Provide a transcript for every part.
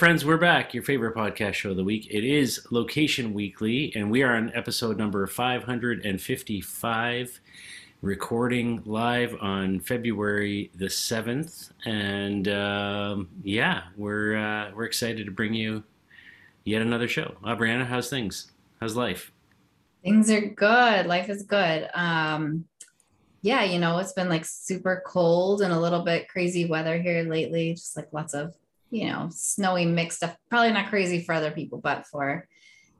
Friends, we're back. Your favorite podcast show of the week. It is Location Weekly, and we are on episode number 555, recording live on February the 7th. And um, yeah, we're uh, we're excited to bring you yet another show. Brianna, how's things? How's life? Things are good. Life is good. Um, yeah, you know, it's been like super cold and a little bit crazy weather here lately, just like lots of you know, snowy mixed stuff. Probably not crazy for other people, but for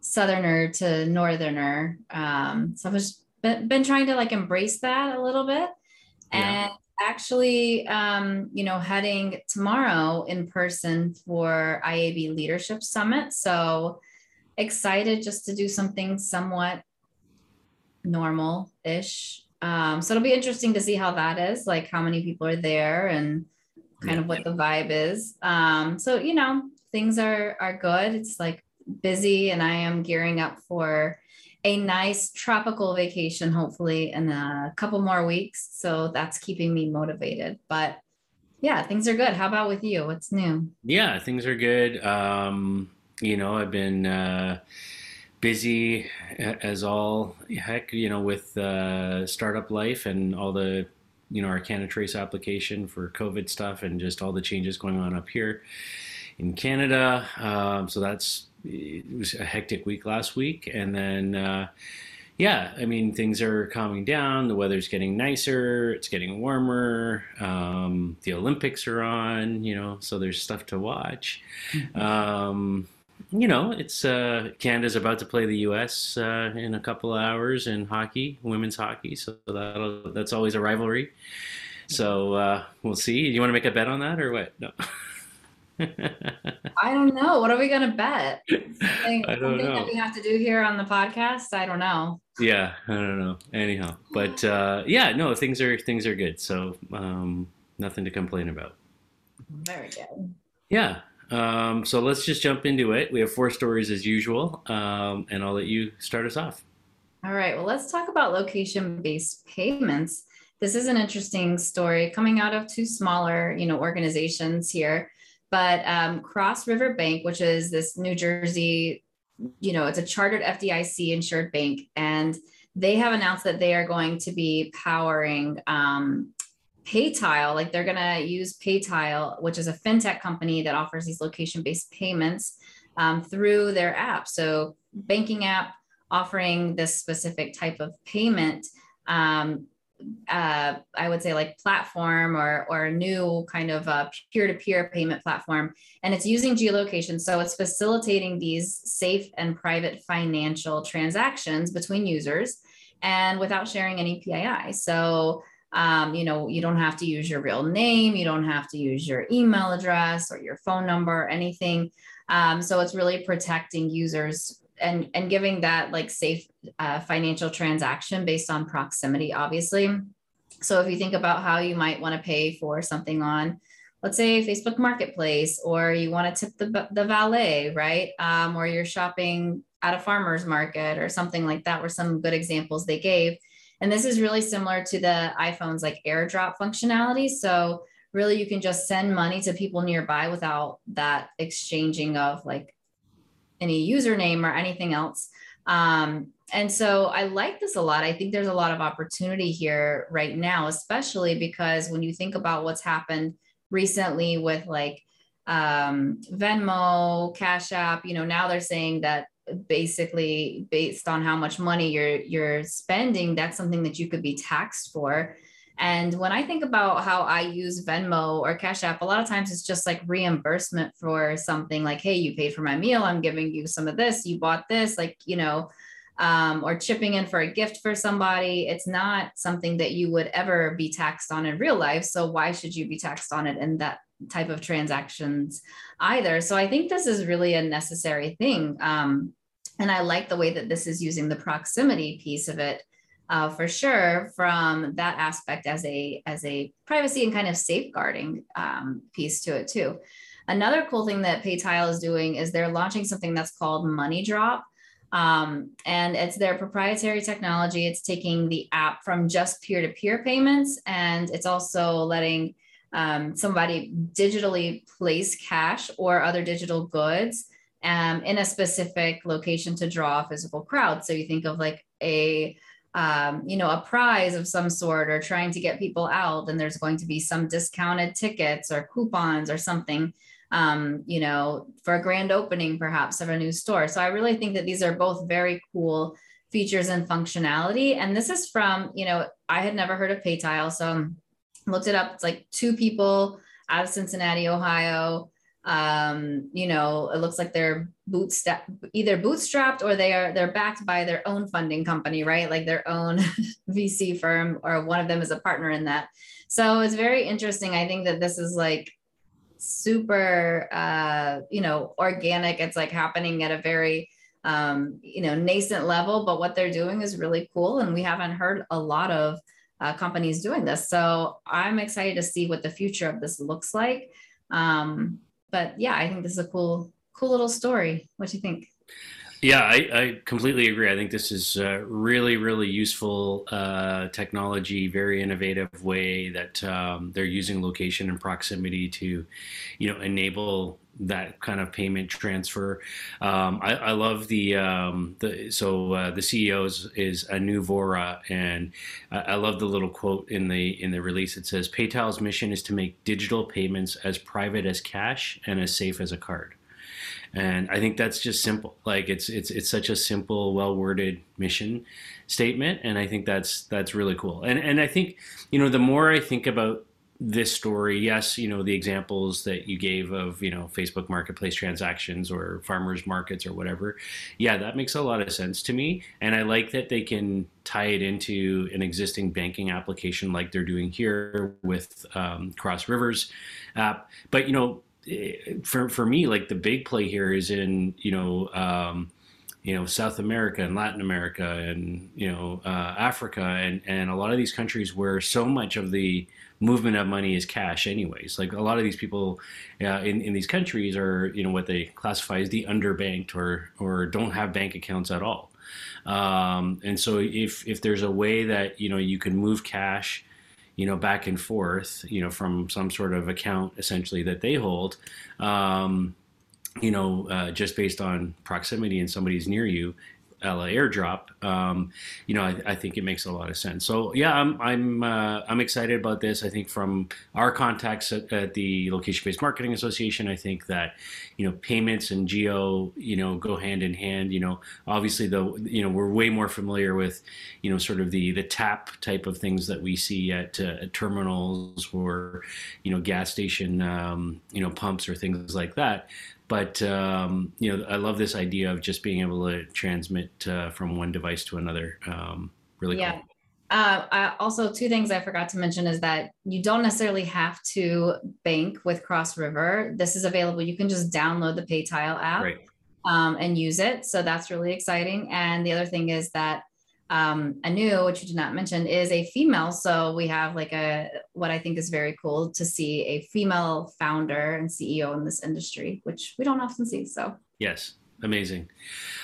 southerner to northerner. Um, so I've just been, been trying to like embrace that a little bit. Yeah. And actually, um, you know, heading tomorrow in person for IAB Leadership Summit. So excited just to do something somewhat normal ish. Um, so it'll be interesting to see how that is, like how many people are there and kind yeah. of what the vibe is. Um, so you know, things are are good. It's like busy, and I am gearing up for a nice tropical vacation, hopefully in a couple more weeks. So that's keeping me motivated. But yeah, things are good. How about with you? What's new? Yeah, things are good. Um, you know, I've been uh, busy as all heck, you know, with uh, startup life and all the you know our Canada Trace application for COVID stuff and just all the changes going on up here in Canada. Um, so that's it was a hectic week last week, and then. Uh, yeah, I mean, things are calming down. The weather's getting nicer. It's getting warmer. Um, the Olympics are on, you know, so there's stuff to watch. Mm-hmm. Um, you know, it's uh, Canada's about to play the U.S. Uh, in a couple of hours in hockey, women's hockey. So that that's always a rivalry. So uh, we'll see. Do you want to make a bet on that or what? No. I don't know. What are we gonna bet? Something, I don't know. That we have to do here on the podcast. I don't know. Yeah, I don't know. Anyhow, but uh, yeah, no, things are things are good. So um, nothing to complain about. Very good. Yeah. Um, so let's just jump into it. We have four stories as usual, um, and I'll let you start us off. All right. Well, let's talk about location based payments. This is an interesting story coming out of two smaller, you know, organizations here. But um, Cross River Bank, which is this New Jersey, you know, it's a chartered FDIC insured bank, and they have announced that they are going to be powering um, PayTile, like they're going to use PayTile, which is a fintech company that offers these location based payments um, through their app. So, banking app offering this specific type of payment. Um, uh, I would say like platform or or a new kind of a peer-to-peer payment platform, and it's using geolocation. So it's facilitating these safe and private financial transactions between users, and without sharing any PII. So um, you know, you don't have to use your real name, you don't have to use your email address or your phone number or anything. Um, so it's really protecting users and and giving that like safe uh, financial transaction based on proximity, obviously. So if you think about how you might want to pay for something on, let's say Facebook Marketplace, or you want to tip the the valet, right? Um, or you're shopping at a farmer's market or something like that, were some good examples they gave and this is really similar to the iPhone's like airdrop functionality. So really you can just send money to people nearby without that exchanging of like any username or anything else. Um, and so I like this a lot. I think there's a lot of opportunity here right now, especially because when you think about what's happened recently with like um, Venmo, Cash App, you know, now they're saying that basically based on how much money you're you're spending that's something that you could be taxed for. And when i think about how i use venmo or cash app a lot of times it's just like reimbursement for something like hey you paid for my meal. I'm giving you some of this. You bought this like you know um, or chipping in for a gift for somebody. It's not something that you would ever be taxed on in real life so why should you be taxed on it in that type of transactions either? So i think this is really a necessary thing. Um, and I like the way that this is using the proximity piece of it uh, for sure from that aspect as a as a privacy and kind of safeguarding um, piece to it too. Another cool thing that PayTile is doing is they're launching something that's called Money Drop. Um, and it's their proprietary technology. It's taking the app from just peer to peer payments and it's also letting um, somebody digitally place cash or other digital goods um, in a specific location to draw a physical crowd. So you think of like a um, you know, a prize of some sort or trying to get people out, and there's going to be some discounted tickets or coupons or something, um, you know, for a grand opening perhaps of a new store. So I really think that these are both very cool features and functionality. And this is from, you know, I had never heard of PayTile, so I looked it up. It's like two people out of Cincinnati, Ohio um you know it looks like they're bootstrap either bootstrapped or they are they're backed by their own funding company right? Like their own vc firm or one of them is a partner in that. So it's very interesting. I think that this is like super uh you know organic. It's like happening at a very um you know nascent level but what they're doing is really cool and we haven't heard a lot of uh, companies doing this. So i'm excited to see what the future of this looks like. Um but yeah, I think this is a cool, cool little story. What do you think? Yeah, I, I, completely agree. I think this is really, really useful uh, technology, very innovative way that um, they're using location and proximity to, you know, enable that kind of payment transfer. Um, I, I, love the um, the so uh, the CEO is, is Anu Vora, and I, I, love the little quote in the in the release. It says, "PayTile's mission is to make digital payments as private as cash and as safe as a card." And I think that's just simple. Like it's it's it's such a simple, well worded mission statement, and I think that's that's really cool. And and I think you know the more I think about this story, yes, you know, the examples that you gave of, you know, Facebook marketplace transactions or farmers markets or whatever. Yeah, that makes a lot of sense to me. And I like that they can tie it into an existing banking application like they're doing here with um, Cross Rivers app. But, you know, eh, for, for me, like the big play here is in, you know, um, you know South America and Latin America and you know uh, Africa and and a lot of these countries where so much of the movement of money is cash anyways. Like a lot of these people uh, in, in these countries are you know what they classify as the underbanked or or don't have bank accounts at all. Um, and so if if there's a way that you know you can move cash you know back and forth you know from some sort of account essentially that they hold um, you know, uh, just based on proximity and somebody's near you, LA airdrop, um, you know, I, I, think it makes a lot of sense. So yeah, I'm I'm uh, I'm excited about this. I think from our contacts at, at the Location-Based Marketing Association, I think that you know payments and geo, you know, go hand in hand. You know, obviously the you know, we're way more familiar with, you know, sort of the the tap type of things that we see at, uh, at terminals or, you know, gas station, um, you know, pumps or things like that but um, you know, I love this idea of just being able to transmit uh, from one device to another. Um, really yeah. cool. Uh, I, also, two things I forgot to mention is that you don't necessarily have to bank with Cross River. This is available. You can just download the PayTile app right. um, and use it. So that's really exciting. And the other thing is that um, Anu, which you did not mention, is a female. So we have like a what I think is very cool to see a female founder and CEO in this industry, which we don't often see. So yes, Amazing.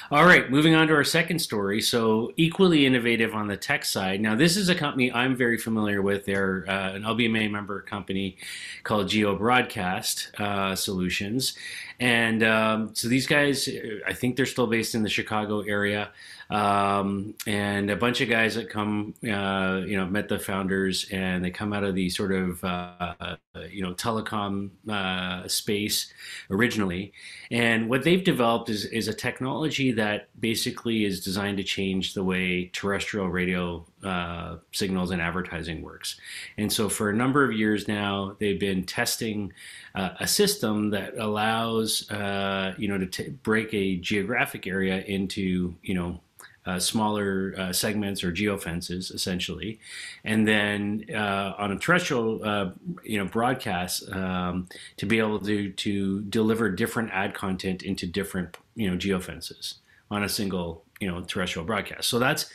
All right, moving on to our second story. So, equally innovative on the tech side. Now, this is a company I'm very familiar with. They're uh, an LBMA member company called Geo Broadcast uh, Solutions. And um, so, these guys, I think they're still based in the Chicago area um, and a bunch of guys that come, uh, you know, met the founders, and they come out of the sort of, uh, you know, telecom uh, space originally. And what they've developed is is a technology that basically is designed to change the way terrestrial radio uh, signals and advertising works. And so, for a number of years now, they've been testing uh, a system that allows, uh, you know, to t- break a geographic area into, you know, uh, smaller uh, segments or geofences essentially, and then uh, on a terrestrial uh, you know broadcast um, to be able to to deliver different ad content into different you know geofences on a single you know terrestrial broadcast. So that's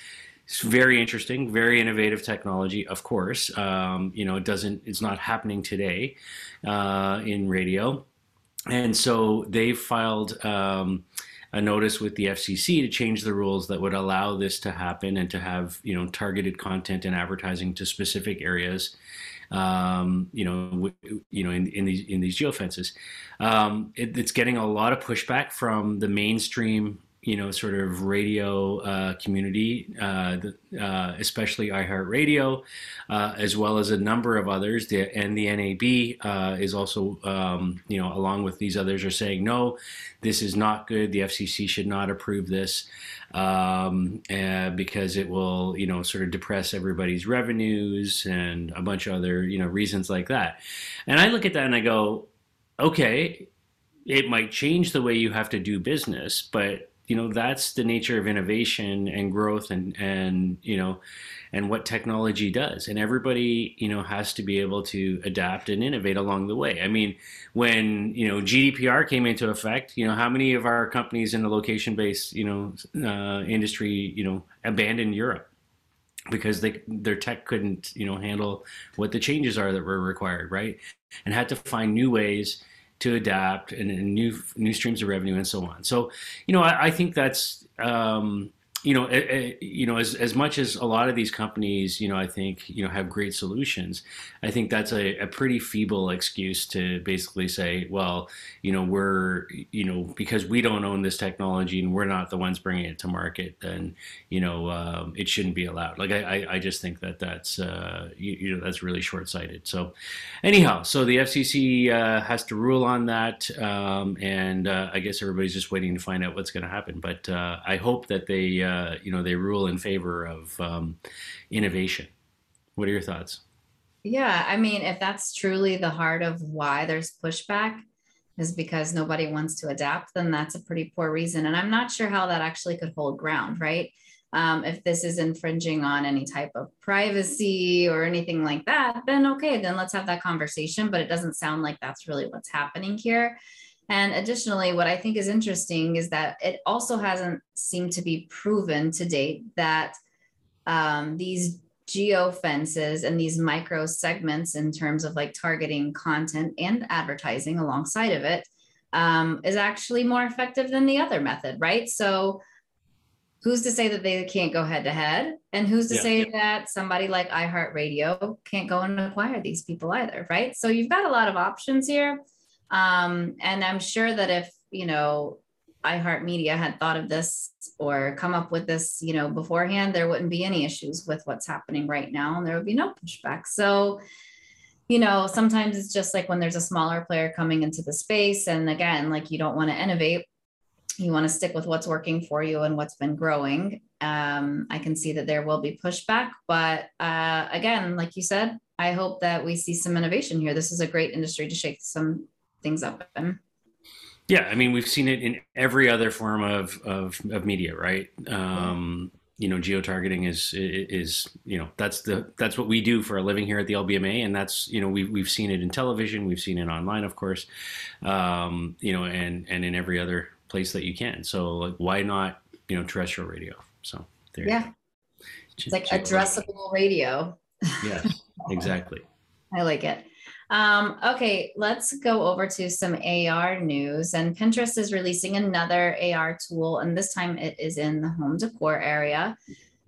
very interesting, very innovative technology. Of course, um, you know it doesn't it's not happening today uh, in radio, and so they filed. Um, a notice with the FCC to change the rules that would allow this to happen and to have you know targeted content and advertising to specific areas um, you know, you know, in, in these in these geofences. Um, it, it's getting a lot of pushback from the mainstream you know, sort of radio uh, community, uh, uh, especially iHeartRadio, uh, as well as a number of others. The, and the NAB uh, is also, um, you know, along with these others, are saying no, this is not good. The FCC should not approve this um, because it will, you know, sort of depress everybody's revenues and a bunch of other, you know, reasons like that. And I look at that and I go, okay, it might change the way you have to do business, but you know that's the nature of innovation and growth and and you know and what technology does. And everybody you know has to be able to adapt and innovate along the way. I mean when you know gdpr came into effect you know how many of our companies in the location based you know uh, industry you know abandoned europe because they their tech couldn't you know handle what the changes are that were required right? And had to find new ways to adapt and, and, new new streams of revenue and so on. So, you know, I, I think that's um, you know, you know, as, as much as a lot of these companies, you know, I think, you know, have great solutions, I think that's a, a pretty feeble excuse to basically say, well, you know, we're, you know, because we don't own this technology and we're not the ones bringing it to market, then, you know, um, it shouldn't be allowed. Like, I, I just think that that's, uh, you, you, know, that's really short sighted. So, anyhow, so the FCC uh, has to rule on that. Um, and uh, I guess everybody's just waiting to find out what's going to happen. But uh, I hope that they, uh, you know they rule in favor of um, innovation. What are your thoughts? Yeah, I mean, if that's truly the heart of why there's pushback, is because nobody wants to adapt, then that's a pretty poor reason. And I'm not sure how that actually could hold ground, right? Um, if this is infringing on any type of privacy or anything like that, then okay, then let's have that conversation. But it doesn't sound like that's really what's happening here. And additionally, what I think is interesting is that it also hasn't seemed to be proven to date that um, these geo fences and these micro segments in terms of like targeting content and advertising alongside of it um, is actually more effective than the other method, right? So who's to say that they can't go head to head and who's to yeah, say yeah. that somebody like iheartradio can't go and acquire these people either right so you've got a lot of options here um, and I'm sure that if, you know, iHeartMedia had thought of this or come up with this, you know, beforehand, there wouldn't be any issues with what's happening right now and there would be no pushback. So, you know, sometimes it's just like when there's a smaller player coming into the space. And again, like you don't want to innovate, you want to stick with what's working for you and what's been growing. Um, I can see that there will be pushback. But uh, again, like you said, I hope that we see some innovation here. This is a great industry to shake some things up in. Yeah, I mean, we've seen it in every other form of of, of media, right? Um, you know, geo targeting is is you know that's the that's what we do for a living here at the LBMA, and that's you know we've we've seen it in television, we've seen it online, of course, um, you know, and and in every other place that you can. So like, why not you know terrestrial radio? So there. Yeah, it's like addressable radio. Yes, exactly. I like it. Um, okay, let's go over to some AR news. And Pinterest is releasing another AR tool, and this time it is in the home decor area.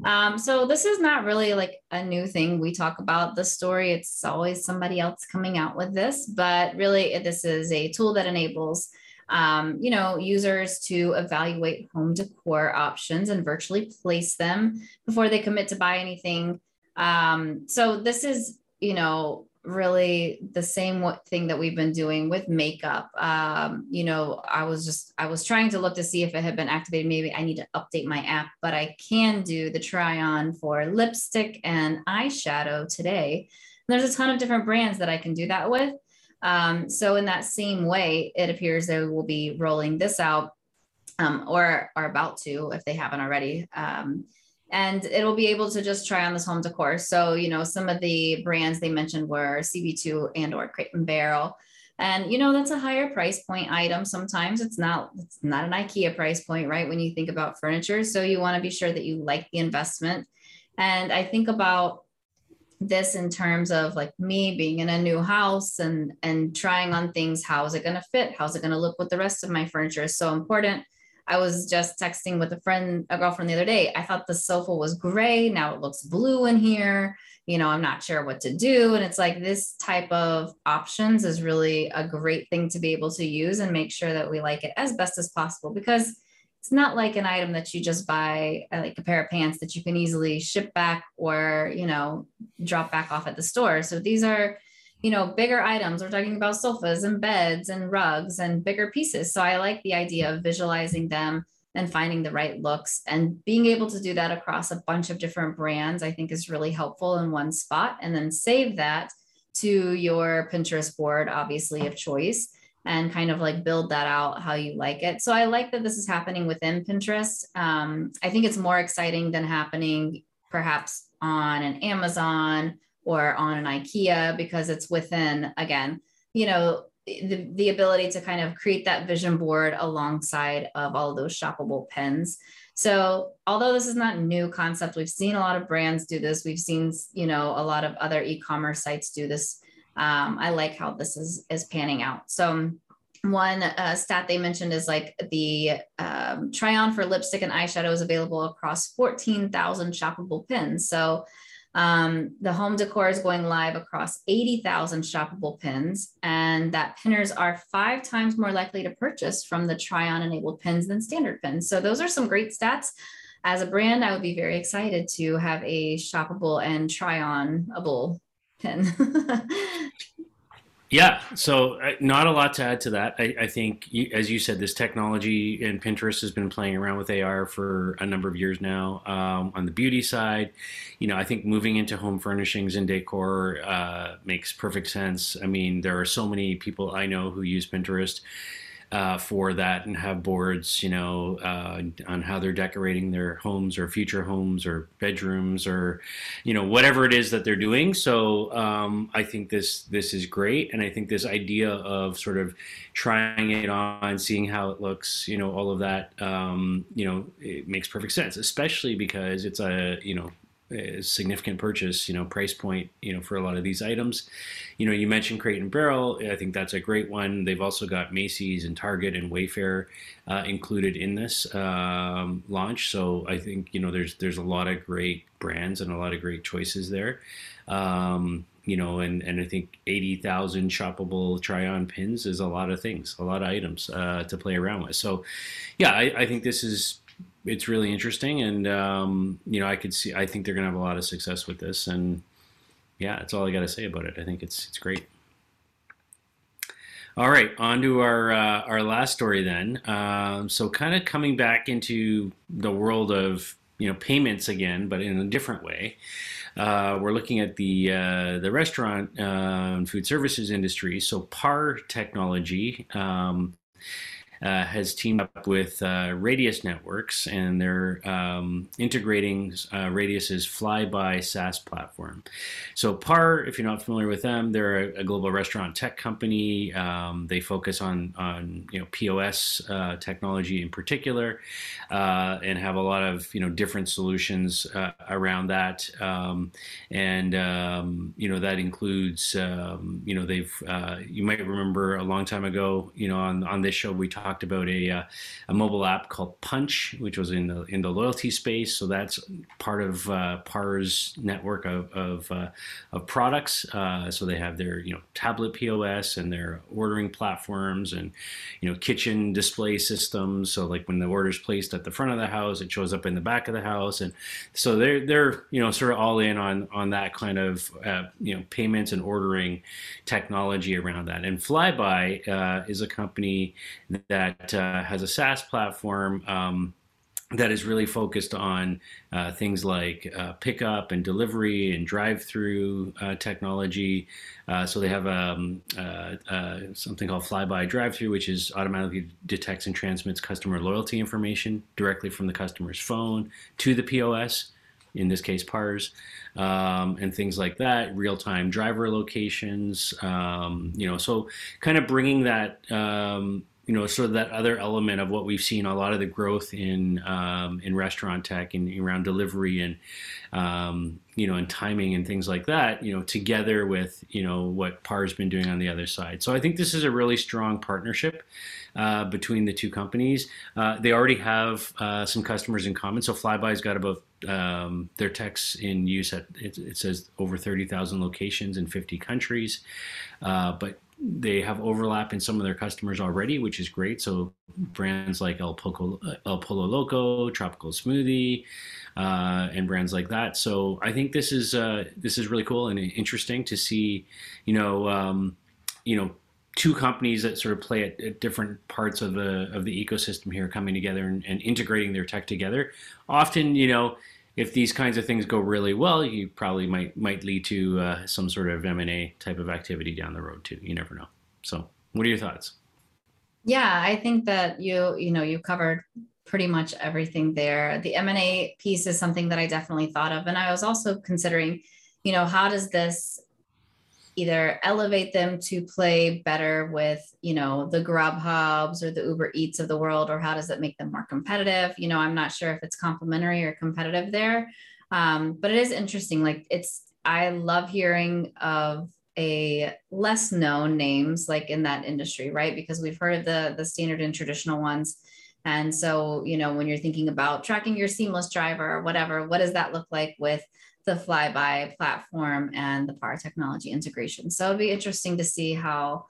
Um, so this is not really like a new thing we talk about the story. It's always somebody else coming out with this, but really this is a tool that enables um, you know users to evaluate home decor options and virtually place them before they commit to buy anything. Um, so this is you know really the same thing that we've been doing with makeup. Um, you know, I was just I was trying to look to see if it had been activated. Maybe I need to update my app, but I can do the try on for lipstick and eyeshadow today. And there's a ton of different brands that I can do that with. Um, so in that same way, it appears they will be rolling this out um, or are about to if they haven't already. Um, and it'll be able to just try on this home decor. So, you know, some of the brands they mentioned were CB2 and or Crate and Barrel. And you know, that's a higher price point item. Sometimes it's not, it's not an IKEA price point, right? When you think about furniture. So you want to be sure that you like the investment. And I think about this in terms of like me being in a new house and and trying on things. How is it going to fit? How's it going to look with the rest of my furniture is so important I was just texting with a friend, a girlfriend the other day. I thought the sofa was gray. Now it looks blue in here. You know, I'm not sure what to do. And it's like this type of options is really a great thing to be able to use and make sure that we like it as best as possible because it's not like an item that you just buy uh, like a pair of pants that you can easily ship back or you know drop back off at the store so these are you know bigger items we're talking about sofas and beds and rugs and bigger pieces so i like the idea of visualizing them and finding the right looks and being able to do that across a bunch of different brands i think is really helpful in one spot and then save that to your pinterest board obviously of choice and kind of like build that out how you like it. So I like that this is happening within Pinterest. Um, I think it's more exciting than happening perhaps on an Amazon or on an IKEA because it's within, again, you know, the, the ability to kind of create that vision board alongside of all of those shoppable pins. So although this is not new concept, we've seen a lot of brands do this. We've seen, you know, a lot of other e-commerce sites do this um, I like how this is is panning out. So one uh, stat they mentioned is like the um, try on for lipstick and eyeshadow is available across 14,000 shoppable pins. So um, the home decor is going live across 80,000 shoppable pins, and that pinners are five times more likely to purchase from the try on enabled pins than standard pins. So those are some great stats. As a brand, I would be very excited to have a shoppable and try on-able yeah, so uh, not a lot to add to that. I, I think, you, as you said, this technology and Pinterest has been playing around with AR for a number of years now. Um, on the beauty side, you know, I think moving into home furnishings and decor uh, makes perfect sense. I mean, there are so many people I know who use Pinterest uh, for that and have boards, you know, uh, on how they're decorating their homes or future homes or bedrooms or, you know, whatever it is that they're doing. So um, I think this this is great, and I think this idea of sort of trying it on, seeing how it looks, you know, all of that, um, you know, it makes perfect sense, especially because it's a you know significant purchase, you know, price point, you know, for a lot of these items. You know, you mentioned Crate and Barrel. I think that's a great one. They've also got Macy's and Target and Wayfair uh, included in this um, launch. So I think you know, there's there's a lot of great brands and a lot of great choices there. Um, you know, and, and I think 80,000 shoppable try on pins is a lot of things, a lot of items uh, to play around with. So, yeah, I, I think this is it's really interesting, and um, you know, I could see. I think they're going to have a lot of success with this, and yeah, that's all I got to say about it. I think it's it's great. All right, on to our uh, our last story then. Um, so, kind of coming back into the world of you know payments again, but in a different way. Uh, we're looking at the uh, the restaurant uh, food services industry. So, PAR Technology. Um, uh, has teamed up with uh, Radius Networks, and they're um, integrating uh, Radius's Flybuy SaaS platform. So PAR, if you're not familiar with them, they're a, a global restaurant tech company. Um, they focus on on you know POS uh, technology in particular, uh, and have a lot of you know different solutions uh, around that. Um, and um, you know that includes um, you know they've you might remember a long time ago you know on on this show we talked talked about a, uh, a mobile app called Punch, which was in the in the loyalty space. So that's part of uh, PAR's network of of, uh, of products. Uh, so they have their you know tablet POS and their ordering platforms and you know kitchen display systems. So like when the order is placed at the front of the house, it shows up in the back of the house, and so they're they're you know sort of all in on on that kind of uh, you know payments and ordering technology around that. And Flybuy uh, is a company that uh, has a SaaS platform um, that is really focused on uh, things like uh, pickup and delivery and drive-through uh, technology. Uh, so they have um, uh, uh, something called Flybuy Drive-through, which is automatically detects and transmits customer loyalty information directly from the customer's phone to the POS. In this case, PARS, um, and things like that, real-time driver locations. Um, you know, so kind of bringing that um, you know, sort of that other element of what we've seen a lot of the growth in um, in restaurant tech and around delivery and um, you know and timing and things like that. You know, together with you know what Par's been doing on the other side. So I think this is a really strong partnership uh, between the two companies. Uh, they already have uh, some customers in common. So Flybuys got about um, their techs in use at it, it says over 30,000 locations in 50 countries. Uh, but they have overlap in some of their customers already, which is great. So brands like El, Poco, El Pollo Loco, Tropical Smoothie, uh, and brands like that. So I think this is uh, this is really cool and interesting to see, you know, um, you know, two companies that sort of play at, at, different parts of the of the ecosystem here coming together and, and integrating their tech together. Often, you know if these kinds of things go really well, you probably might might lead to uh, some sort of M and A type of activity down the road too. You never know. So, what are your thoughts? Yeah, I think that you you know you covered pretty much everything there. The M and A piece is something that I definitely thought of, and I was also considering, you know, how does this either elevate them to play better with you know the grubhubs or the uber eats of the world or how does it make them more competitive? You know i'm not sure if it's complementary or competitive there. Um, but it is interesting like it's i love hearing of a less known names like in that industry right? Because we've heard of the the standard and traditional ones. And so you know when you're thinking about tracking your seamless driver or whatever what does that look like with the Flybuy platform and the Par technology integration. So it'll be interesting to see how,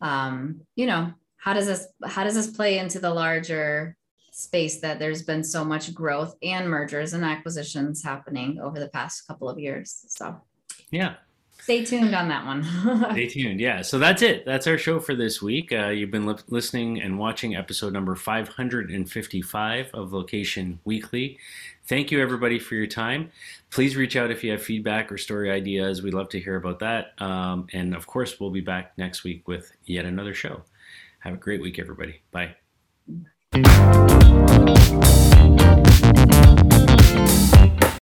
um, you know, how does this how does this play into the larger space that there's been so much growth and mergers and acquisitions happening over the past couple of years. So yeah, stay tuned on that one. stay tuned. Yeah. So that's it. That's our show for this week. Uh, you've been li- listening and watching episode number 555 of Location Weekly. Thank you, everybody, for your time. Please reach out if you have feedback or story ideas. We'd love to hear about that. Um, and of course, we'll be back next week with yet another show. Have a great week, everybody. Bye.